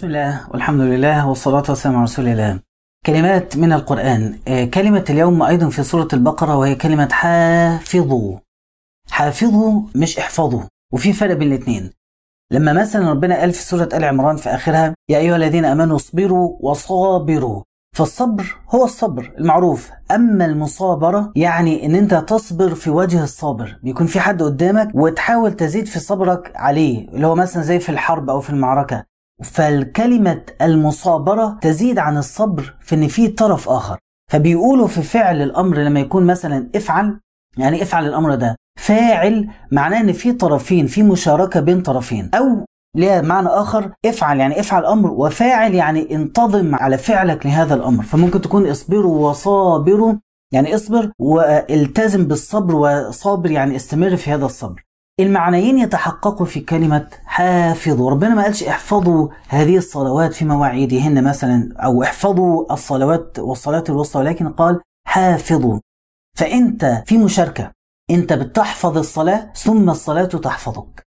بسم الله والحمد لله والصلاة والسلام على رسول الله. كلمات من القرآن. آه، كلمة اليوم أيضا في سورة البقرة وهي كلمة حافظوا. حافظوا مش احفظوا. وفي فرق بين الاثنين. لما مثلا ربنا قال في سورة آل عمران في آخرها يا أيها الذين آمنوا اصبروا وصابروا. فالصبر هو الصبر المعروف. أما المصابرة يعني إن أنت تصبر في وجه الصابر. بيكون في حد قدامك وتحاول تزيد في صبرك عليه اللي هو مثلا زي في الحرب أو في المعركة. فالكلمة المصابرة تزيد عن الصبر في إن في طرف آخر. فبيقولوا في فعل الأمر لما يكون مثلا افعل يعني افعل الأمر ده فاعل معناه إن في طرفين في مشاركة بين طرفين. أو ليها معنى آخر افعل يعني افعل أمر وفاعل يعني انتظم على فعلك لهذا الأمر. فممكن تكون اصبروا وصابروا يعني اصبر والتزم بالصبر وصابر يعني استمر في هذا الصبر. المعنيين يتحققوا في كلمة حافظوا ربنا ما قالش احفظوا هذه الصلوات في مواعيدهن مثلا أو احفظوا الصلوات والصلاة الوسطى ولكن قال حافظوا. فأنت في مشاركة أنت بتحفظ الصلاة ثم الصلاة تحفظك.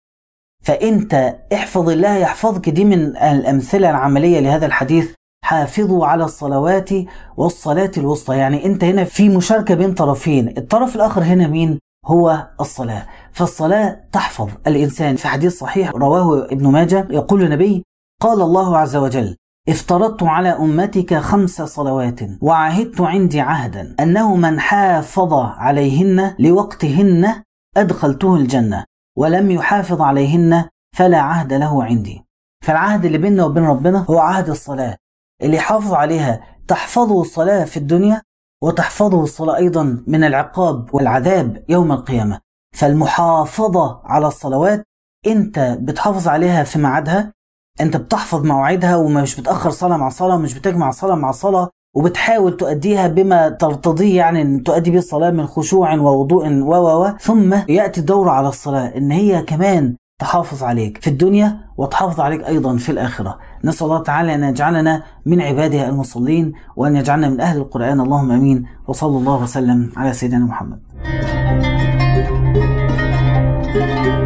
فأنت احفظ الله يحفظك دي من الأمثلة العملية لهذا الحديث. حافظوا على الصلوات والصلاة الوسطى. يعني أنت هنا في مشاركة بين طرفين. الطرف الآخر هنا مين؟ هو الصلاة. فالصلاة تحفظ. الإنسان في حديث صحيح رواه ابن ماجه يقول النبي قال الله عز وجل افترضت على أمتك خمس صلوات وعهدت عندي عهدا أنه من حافظ عليهن لوقتهن أدخلته الجنة ولم يحافظ عليهن فلا عهد له عندي. فالعهد اللي بيننا وبين ربنا هو عهد الصلاة. اللي يحافظ عليها تحفظه الصلاة في الدنيا وتحفظه الصلاة أيضا من العقاب والعذاب يوم القيامة. فالمحافظة على الصلوات أنت بتحافظ عليها في ميعادها أنت بتحفظ مواعيدها ومش بتأخر صلاة مع صلاة مش بتجمع صلاة مع صلاة وبتحاول تؤديها بما ترتضيه يعني إن تؤدي به الصلاة من خشوع ووضوء و و ثم يأتي الدور على الصلاة إن هي كمان تحافظ عليك في الدنيا وتحافظ عليك أيضا في الآخرة. نسأل الله تعالى أن يجعلنا من عباده المصلين وأن يجعلنا من أهل القرآن. اللهم آمين. وصلى الله وسلم على سيدنا محمد. thank you